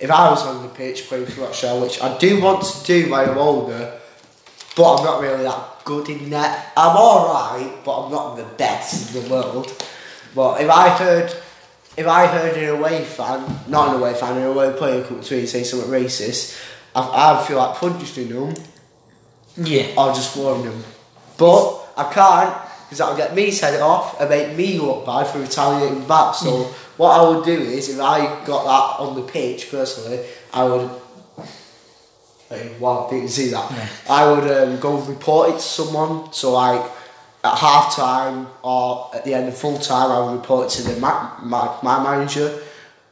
if I was on the pitch playing for Rochdale, which I do want to do when I'm older, but I'm not really that good in that. I'm alright, but I'm not the best in the world. But if I heard if I heard an away fan, not an away fan, an away player come to me and say something racist, I, I feel like punching them Yeah. or just flooring them. But I can't because that'll get me sent off and make me look bad for retaliating back. So what I would do is if I got that on the pitch personally, I would. Hey, wow, didn't see that. Yeah. I would um, go report it to someone. So like at half time or at the end of full time, I would report it to the ma- my, my manager,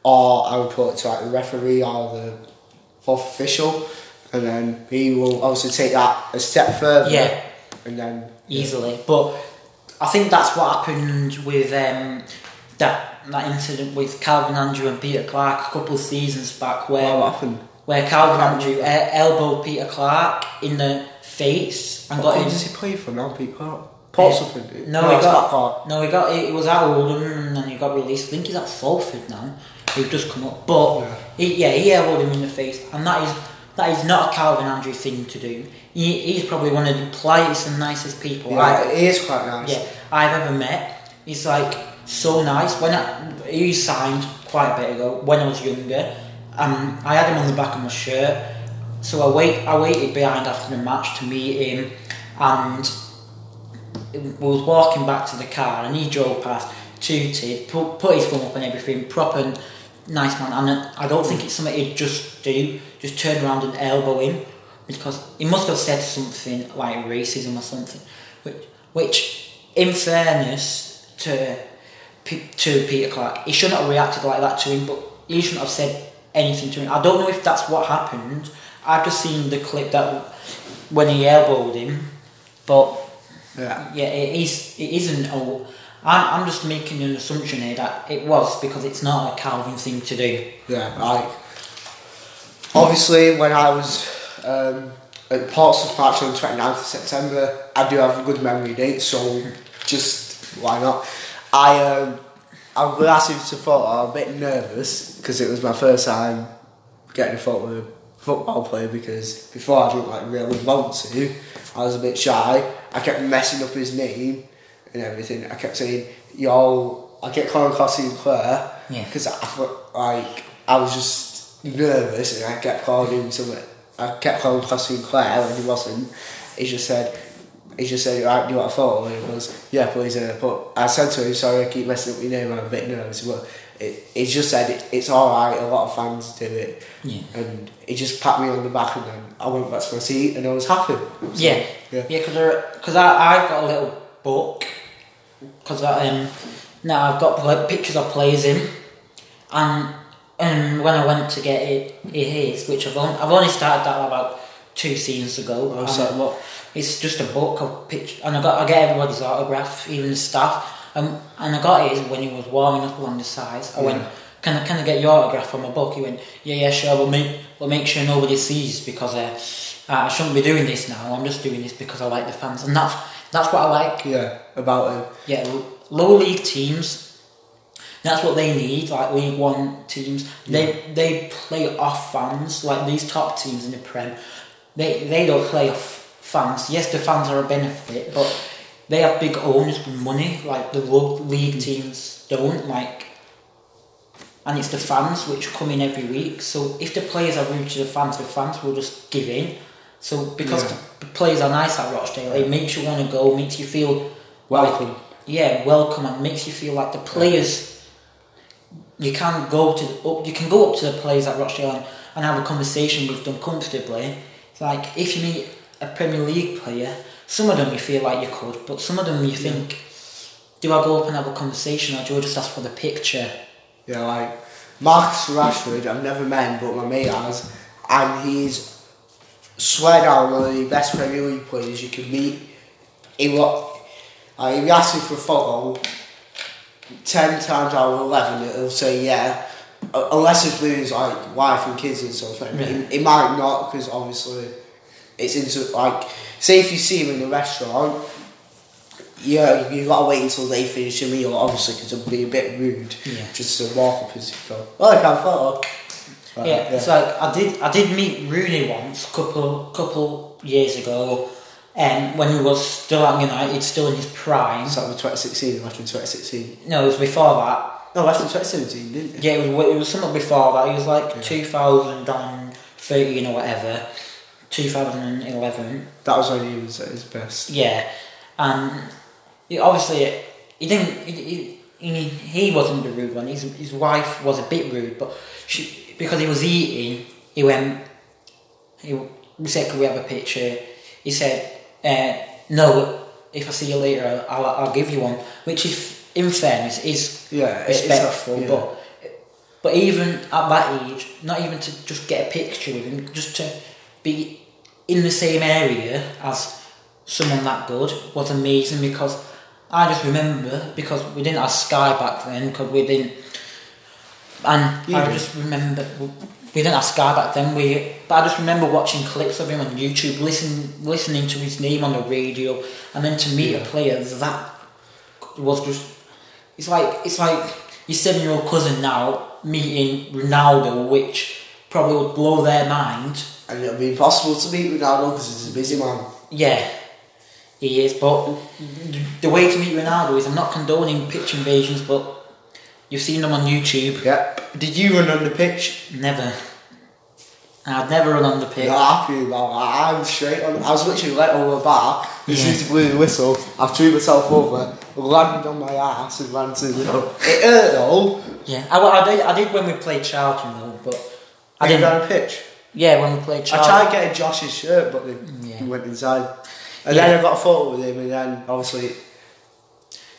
or I would report it to like the referee or the fourth official, and then he will obviously take that a step further. Yeah. And then easily. But I think that's what happened with um, that that incident with Calvin Andrew and Peter Clarke a couple of seasons back, where what happened? where Calvin Andrew uh, elbowed Peter Clarke in the face and What got him. does he play for now, Pete Clarke? Portsmouth, isn't it? No, he got no, he got it was at Oldham and he got released. I think he's at Salford now. He's just come up, but Yeah. he, yeah, he elbowed him in the face, and that is that is not a Calvin Andrew thing to do. He, he's probably one of the politest and nicest people I've Yeah, he is quite nice. yeah, I've ever met. He's like so nice. When I, he signed quite a bit ago, when I was younger, um, I had him on the back of my shirt. So I wait, I waited behind after the match to meet him, and we was walking back to the car, and he drove past, tooted, put, put his thumb up and everything, proper nice man. And I don't think it's something he'd just do, just turn around and elbow him, because he must have said something like racism or something, which, which in fairness to to Peter Clarke, he shouldn't have reacted like that to him, but he shouldn't have said anything to him. I don't know if that's what happened. I've just seen the clip that when he elbowed him, but Yeah. yeah, it is. It isn't. Oh, I'm, I'm just making an assumption here that it was because it's not a Calvin thing to do. Yeah, like obviously when I was um, at Portsmouth match on the 29th of September, I do have a good memory date, so just why not? I um, I asked to photo. I'm a bit nervous because it was my first time getting a photo with a football player because before I didn't like really want to. I was a bit shy. I kept messing up his name and everything. I kept saying, "Y'all," I kept calling Cossie and Claire Yeah. because I felt like I was just nervous and I kept calling him something. I kept calling Cossie and Claire and he wasn't. He just said, he just said, right, do you want a photo? And he goes, yeah, please. Uh, but I said to him, sorry, I keep messing up your name. I'm a bit nervous. But it, he just said it, it's all right. A lot of fans do it. Yeah. And he just pat me on the back and then I went back to my seat and I was happy. So, Yeah, yeah. yeah, because because I I've got a little book because um now I've got pictures of players in, and and when I went to get it, it is which I've only, I've only started that about two seasons ago. Oh, so what? It's just a book of pictures, and I got I get everybody's autograph, even the staff. Um, and I got it when he was warming up along the sides. I went, "Can I can I get your autograph from my book?" He went, "Yeah, yeah, sure, but make but make sure nobody sees because uh, I shouldn't be doing this now. I'm just doing this because I like the fans, and that's that's what I like. Yeah, about him. Yeah, low league teams. That's what they need, like League One teams. They they play off fans, like these top teams in the Prem. They they don't play off fans. Yes, the fans are a benefit, but they have big owners with money, like the low league mm. teams don't. Like, and it's the fans which come in every week. So if the players are rude to the fans, the fans will just give in. So because Yeah. the players are nice at Rochdale, it makes you want to go, makes you feel Welcome. like- yeah, welcome, and makes you feel like the players. You can go to up, you can go up to the players at Rochdale and, and have a conversation with them comfortably. It's like if you meet a Premier League player, some of them you feel like you could, but some of them you think, do I go up and have a conversation or do I just ask for the picture? Yeah, like Marcus Rashford, I've never met him, but my mate has. and he's swear down one of the best Premier League players you can meet. He what? Uh, if you ask him for a photo, ten times out of eleven he'll say yeah. Unless it's with his like wife and kids and stuff, Yeah. he, he might not because obviously it's into like say if you see him in a restaurant, yeah, you gotta wait until they finish the meal, obviously, because it'll be a bit rude Yeah. just to walk up and go, oh, I can't photo. Right, Yeah, it's like I did. I did meet Rooney once, couple couple years ago, and when he was still at United, still in his prime. So that was 2016, left in 2016. No, it was before that. No, left in 2017, didn't it? Yeah, it was, it was something before that. It was like 2013 or whatever, 2011. That was when he was at his best. Yeah, and he, obviously he didn't. He, he, he, he wasn't the rude one. His his wife was a bit rude, but she because he was eating, he went. He we said, "Can we have a picture?" He said, uh, "No, if I see you later, I'll, I'll give you one." Which is, in fairness, is Yeah, is a- respectful, yeah. but. But even at that age, not even to just get a picture with him, just to be in the same area as someone that good was amazing because I just remember because we didn't have Sky back then because we didn't and I just remember we didn't have Sky back then we but I just remember watching clips of him on YouTube listen, listening to his name on the radio and then to meet a player that was just it's like it's like your seven year old cousin now meeting Ronaldo which probably would blow their mind And it'll be impossible to meet Ronaldo because he's a busy man. yeah, he is. But the way to meet Ronaldo is I'm not condoning pitch invasions, but you've seen them on YouTube. Yep. Did you run on the pitch? Never. I'd never run on the pitch. Not happy about that. I'm straight on. I was literally let over the bar. As soon Yeah. as he blew the whistle, I threw myself over, landed on my ass, and ran to the door. It hurt though. Yeah, I, I did. I did when we played Charlton though, but I I didn't didn't. on a pitch. Yeah, when we played Charlton. I tried getting Josh's shirt, but then Yeah. he went inside. And Yeah. then I got a photo with him, and then obviously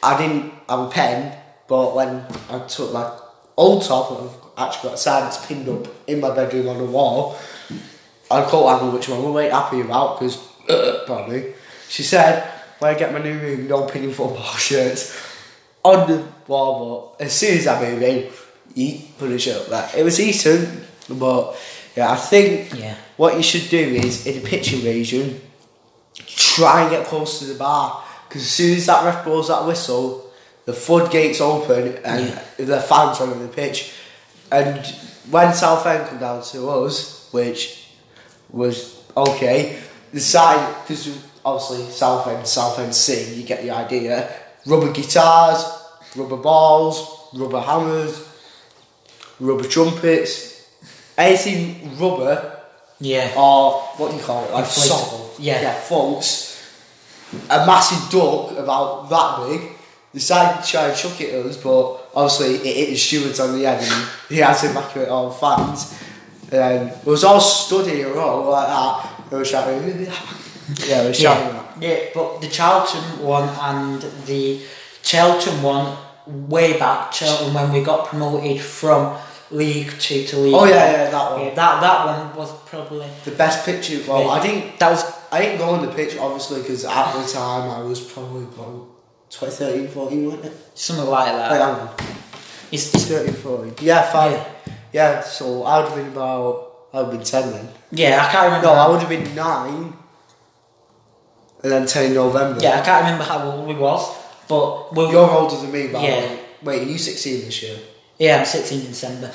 I didn't have a pen, but when I took my old top, I've actually got a sign that's pinned up in my bedroom on the wall. I called Anna, which one we ain't happy about because probably she said when I get my new room, no pinning football shirts on the wall. But as soon as I move in, you put a shirt up there. It was decent, but yeah, I think Yeah. what you should do is in the pitching region, try and get close to the bar because as soon as that ref blows that whistle, the floodgates open and the fans are on the pitch. And when Southend come down to us, which was okay, the side because obviously Southend, Southend C, you get the idea. Rubber guitars, rubber balls, rubber hammers, rubber trumpets, anything rubber Yeah. or what do you call it? Like soft. Yeah. Yeah, floats. A massive duck about that big. Decided to try and chuck it at us, but obviously it hit the stewards on the head and he had to evacuate all the fans. Um, and it was all stood here all like that. They were shouting, yeah, they were shouting Yeah, that. yeah, but the Charlton one and the Cheltenham one, way back Cheltenham when we got promoted from League Two to League. Oh One. yeah, yeah, that one. Yeah, that that one was probably The best picture. Well, I didn't. that was I didn't go on the pitch obviously because at the time I was probably 2013, 14, wasn't it? something like that. On. It's, it's 13, 14. Yeah, five. Yeah. Yeah. so I would have been about, I would have been 10 then. yeah, I can't remember. No, I would have been 9. And then 10 in November. yeah, I can't remember how old we was, but we You're older than me, but Yeah. wait, are you 16 this year? yeah, I'm 16 in December.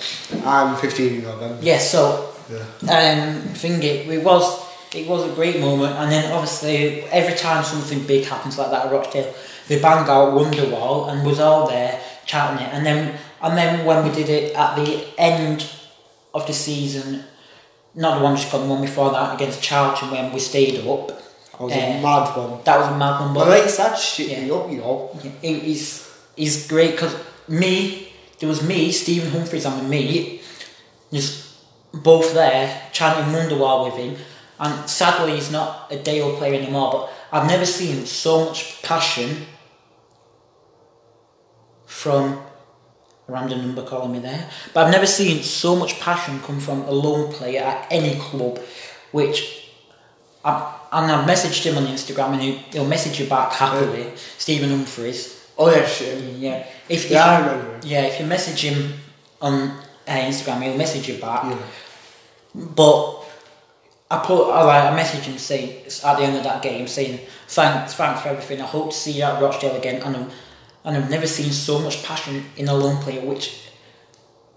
I'm 15 in November. Yeah, so Yeah. um, thing it, it was it was a great moment, and then obviously every time something big happens like that at Rochdale, they bang out Wonderwall, and was all there chatting it, and then and then when we did it at the end of the season, not the one just got the one before that against Charlton when we stayed up. I was Uh, a mad one. That was a mad one, but mate said shit me Yeah. up, you know. he- he's he's great because me, there was me, Stephen Humphrys, and me, just both there chanting Wonderwall with him. And sadly, he's not a Dale player anymore. But I've never seen so much passion from a random number calling me there. But I've never seen so much passion come from a lone player at any club, which I've, and I've messaged him on Instagram and he, he'll message you back happily. Stephen Humphrys. Oh yeah, shit. Yeah. If, Yeah, I remember. yeah, if you message him on uh, Instagram, he'll message you back. Yeah. But I put, I like, I messaged him saying at the end of that game saying thanks, thanks for everything. I hope to see you at Rochdale again, and and I've never seen so much passion in a lone player. Which,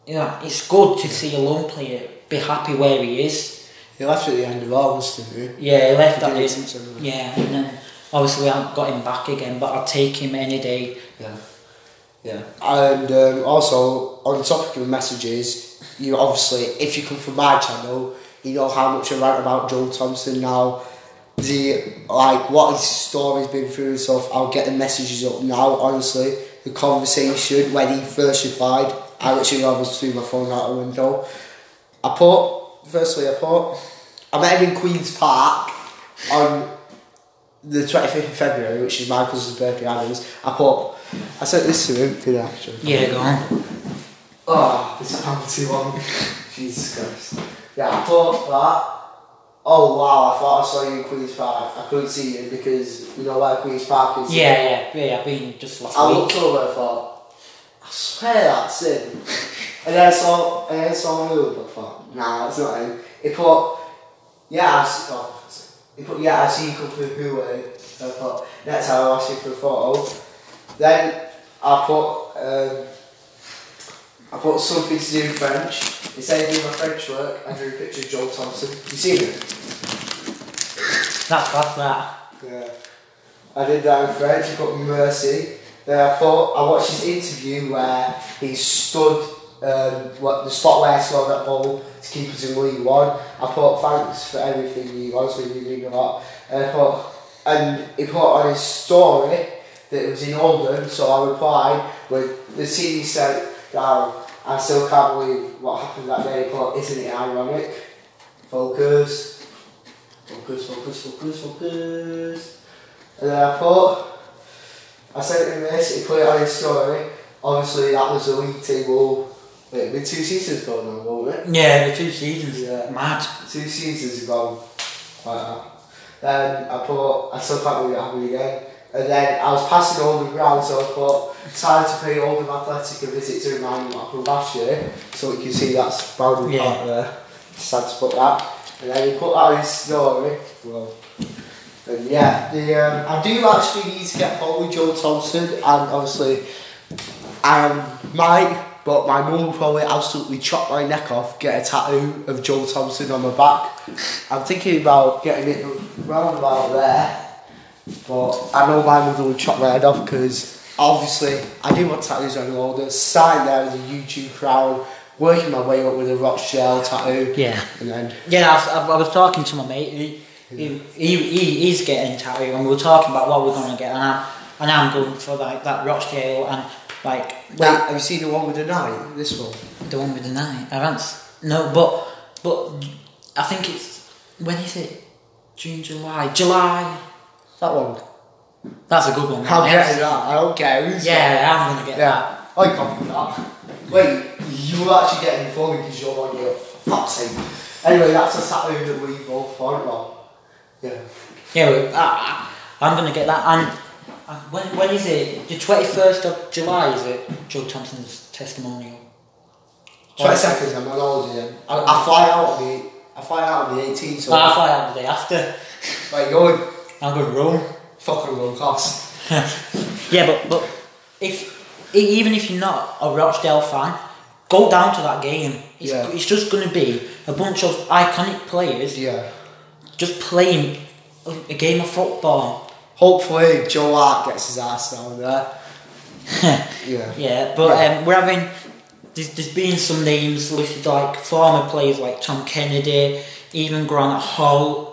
you know, it's good to see a lone player be happy where he is. He left at the end of August, didn't he? Yeah, he left that He did day. something. Yeah, and then obviously we haven't got him back again, but I'll take him any day. Yeah. Yeah. And um, also, on the topic of messages, you obviously, if you come from my channel, you know how much I write about Joe Thompson now. The like what his story's been through and stuff. I'll get the messages up now. Honestly, the conversation when he first replied, I literally almost threw my phone out the window. I put firstly, I put I met him in Queens Park on the 25th of February, which is my cousin's birthday, Adams, I put, I sent this to him, did I actually? Yeah, go on. Oh, this is too long. Jesus Christ. Yeah, I thought that. Oh wow, I thought I saw you in Queen's Park. I couldn't see you because you know where Queen's Park is. Yeah, yeah, yeah. I've been just last I week. looked over and thought, I swear that's him. and then I saw, and then I saw my look, I thought, nah, that's not him. He put, yeah, I see, oh, he put, yeah, I see you come through Hooey. So I thought, next time I'll ask you for a photo. Then I put, um, I put something to do in French. Instead of doing my French work, I drew a picture of Joe Thompson. You seen it? That's that. Yeah. I did that in French, I put Mercy. Then I thought I watched his interview where he stood um, what the spot where I scored that ball to keep us in League One. I put thanks for everything League One, so you mean a lot. And I put and he put on his story that it was in Oldham, so I replied with the TV said, Darren, I still can't believe what happened that day, but isn't it ironic? Focus. Focus, focus, focus, focus. And then I put, I sent him this, he put it on his story. Obviously, that was the league table. Wait, been two seasons ago now, won't it? Yeah, the two seasons. Yeah. Mad. Two seasons ago. Like that. Then I put, I still can't believe it happened again. And then I was passing all the ground, so I put, time to pay Oldham Athletic a visit to remind them what happened last year. So you can see that's boundary Yeah. part there. Sad to put that. And then he put that on his story. Well, and yeah, the um, I do actually need to get hold with Joe Thompson, and obviously I um, might, but my mum will probably absolutely chop my neck off, get a tattoo of Joe Thompson on my back. I'm thinking about getting it round about there, but I know my mother would chop my head off because obviously I do want tattoos I'm older. Starting there with a YouTube crown, working my way up with a Rochdale tattoo, Yeah. and then Yeah, I was, I I was talking to my mate. He, he, he, he, he's getting tattooed, and we were talking about what we're gonna get, and I'm, and I'm going for like that Rochdale and like wait, that have you seen the one with the night? This one. the one with the nine. I haven't. No, but but I think it's when is it? June, July, July. That one. That's a good one. That, getting that. I don't care. Who's Yeah, I'm gonna get that. Yeah. I copy that. Wait, you will actually getting me because you're on your fuck's sake. Anyway, that's a tattoo that we both want. Well, yeah. Yeah, well, I, I, I'm gonna get that. And uh, when when is it? The twenty first of July is it? Joe Thompson's testimonial. Twenty seconds. I'm not old yet. I, I fly out on the. I fly out on the 18th. So ah, I fly out the day after. like going I'm going to Rome. Fucking low cost. Yeah, but but if even if you're not a Rochdale fan, go down to that game. It's, Yeah. it's just going to be a bunch of iconic players Yeah. just playing a, game of football. Hopefully Joe Hart gets his ass down there. Yeah. Yeah, but um, we're having. There's, there's been some names listed like former players like Tom Kennedy, even Grant Holt.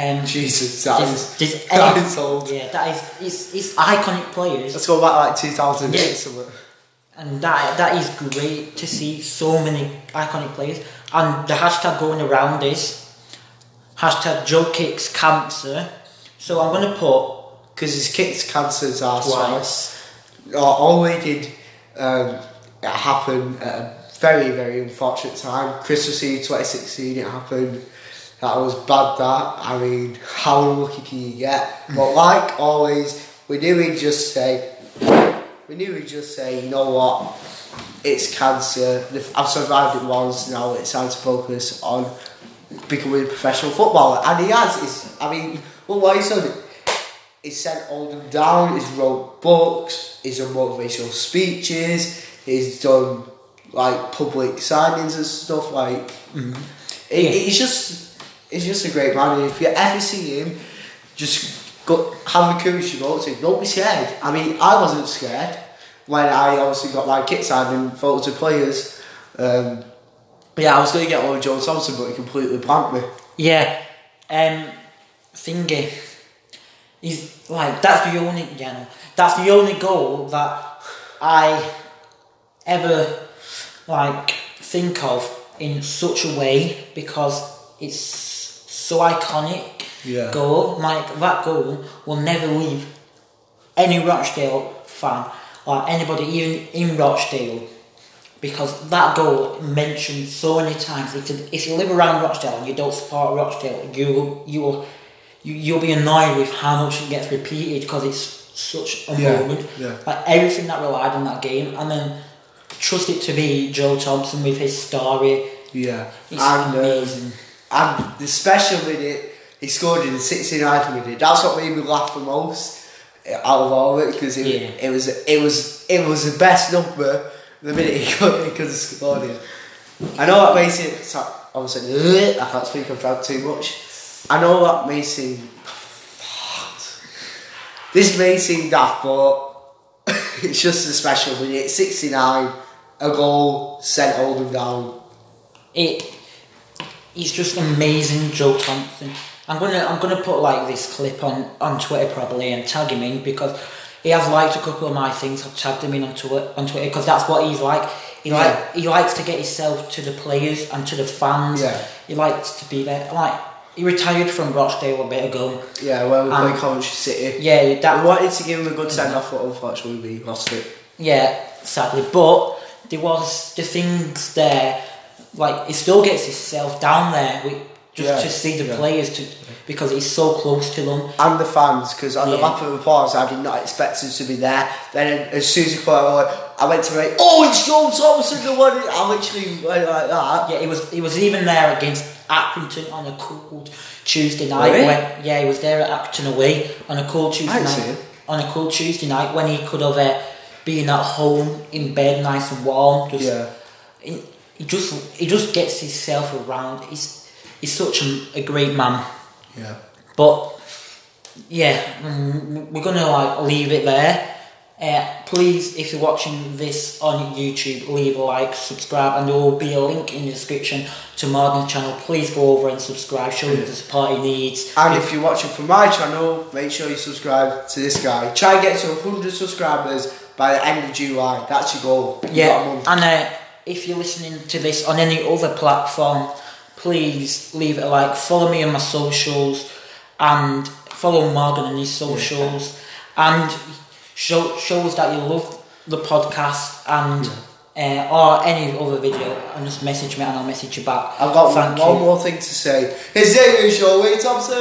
Um, Jesus, that is that any- is old. Yeah, that is it's, it's iconic players, Let's go back like 2008 Yeah. somewhere. and that that is great to see so many iconic players. And the hashtag going around is hashtag Joe kicks cancer. So I'm gonna put Because his kicked cancer's ass Twice. twice. Oh, all we did, um, it happened at a very, very unfortunate time. Christmas Eve 2016, it happened. That was bad, that. I mean, how unlucky can you get? But like always, we knew he'd just say, we knew he'd just say, you know what, it's cancer. I've survived it once, now it's time to focus on becoming a professional footballer. And he has. It's, I mean, well, what he's done, he's sent Oldham down, he's wrote books, he's done motivational speeches, he's done like public signings and stuff like Mm-hmm. it, Yeah. he's just he's just a great man and if you ever see him just go have a courage to go to him. Don't be scared. I mean I wasn't scared when I obviously got my kit signed and photos of players. Um, yeah I was going to get one on Joe Thompson but he completely blanked me. Yeah, um, thingy. He's like that's the only you know that's the only goal that I ever like think of in such a way because it's so iconic. Yeah. Goal like that goal will never leave any Rochdale fan or anybody even in Rochdale because that goal mentioned so many times. If you, if you live around Rochdale and you don't support Rochdale, you will you will you, you'll be annoyed with how much it gets repeated because it's such a Yeah, moment. yeah. Like everything that relied on that game, and then trust it to be Joe Thompson with his story. yeah It's and um, amazing. And the special minute he scored in the 69th minute. That's what made me laugh the most uh, out of all of it because it, Yeah. it was it was it was the best number the minute he could he could have scored it I know that makes it so- obviously I can't speak I've drank too much. I know that may seem this may seem daft but it's just a special minute 69 a goal sent Oldham down. It he's just amazing Joe Thompson. I'm gonna I'm gonna put like this clip on, on Twitter probably and tag him in because he has liked a couple of my things. I've tagged him in on Twitter on Twitter because that's what he's like. He Yeah. like he likes to get himself to the players and to the fans. Yeah. He likes to be there. Like he retired from Rochdale a bit ago. Yeah, well, we played Coventry City. Yeah, I that wanted to give him a good send off, but unfortunately we lost it. Yeah, sadly. But there was the things there, like he still gets himself down there just Yeah, to see the yeah. players to because he's so close to them. And the fans, because on the map of applause, I did not expect him to be there. Then as soon as he it on, I went to make, oh, it's Joe Thompson, the one. I literally went like that. Yeah, he was he was even there against Accrington on a cold Tuesday night. Really? When, yeah, he was there at Accrington away on a cold Tuesday I didn't see night. On a cold Tuesday night when he could have uh, been at home in bed, nice and warm. Just, Yeah. He just he just gets himself around. He's he's such a, a great man. Yeah. But yeah, we're gonna like leave it there. Uh, please, if you're watching this on YouTube, leave a like, subscribe, and there will be a link in the description to Morgan's channel. Please go over and subscribe, show him the support he needs. And if you're watching from my channel, make sure you subscribe to this guy. Try and get to 100 subscribers by the end of July. That's your goal. A Yeah, and uh, if you're listening to this on any other platform, please leave it a like. Follow me on my socials and follow Morgan on his socials and show show us that you love the podcast and uh, or any other video and just message me and I'll message you back. I've got Thank one you. more thing to say. His name is Joey Thompson!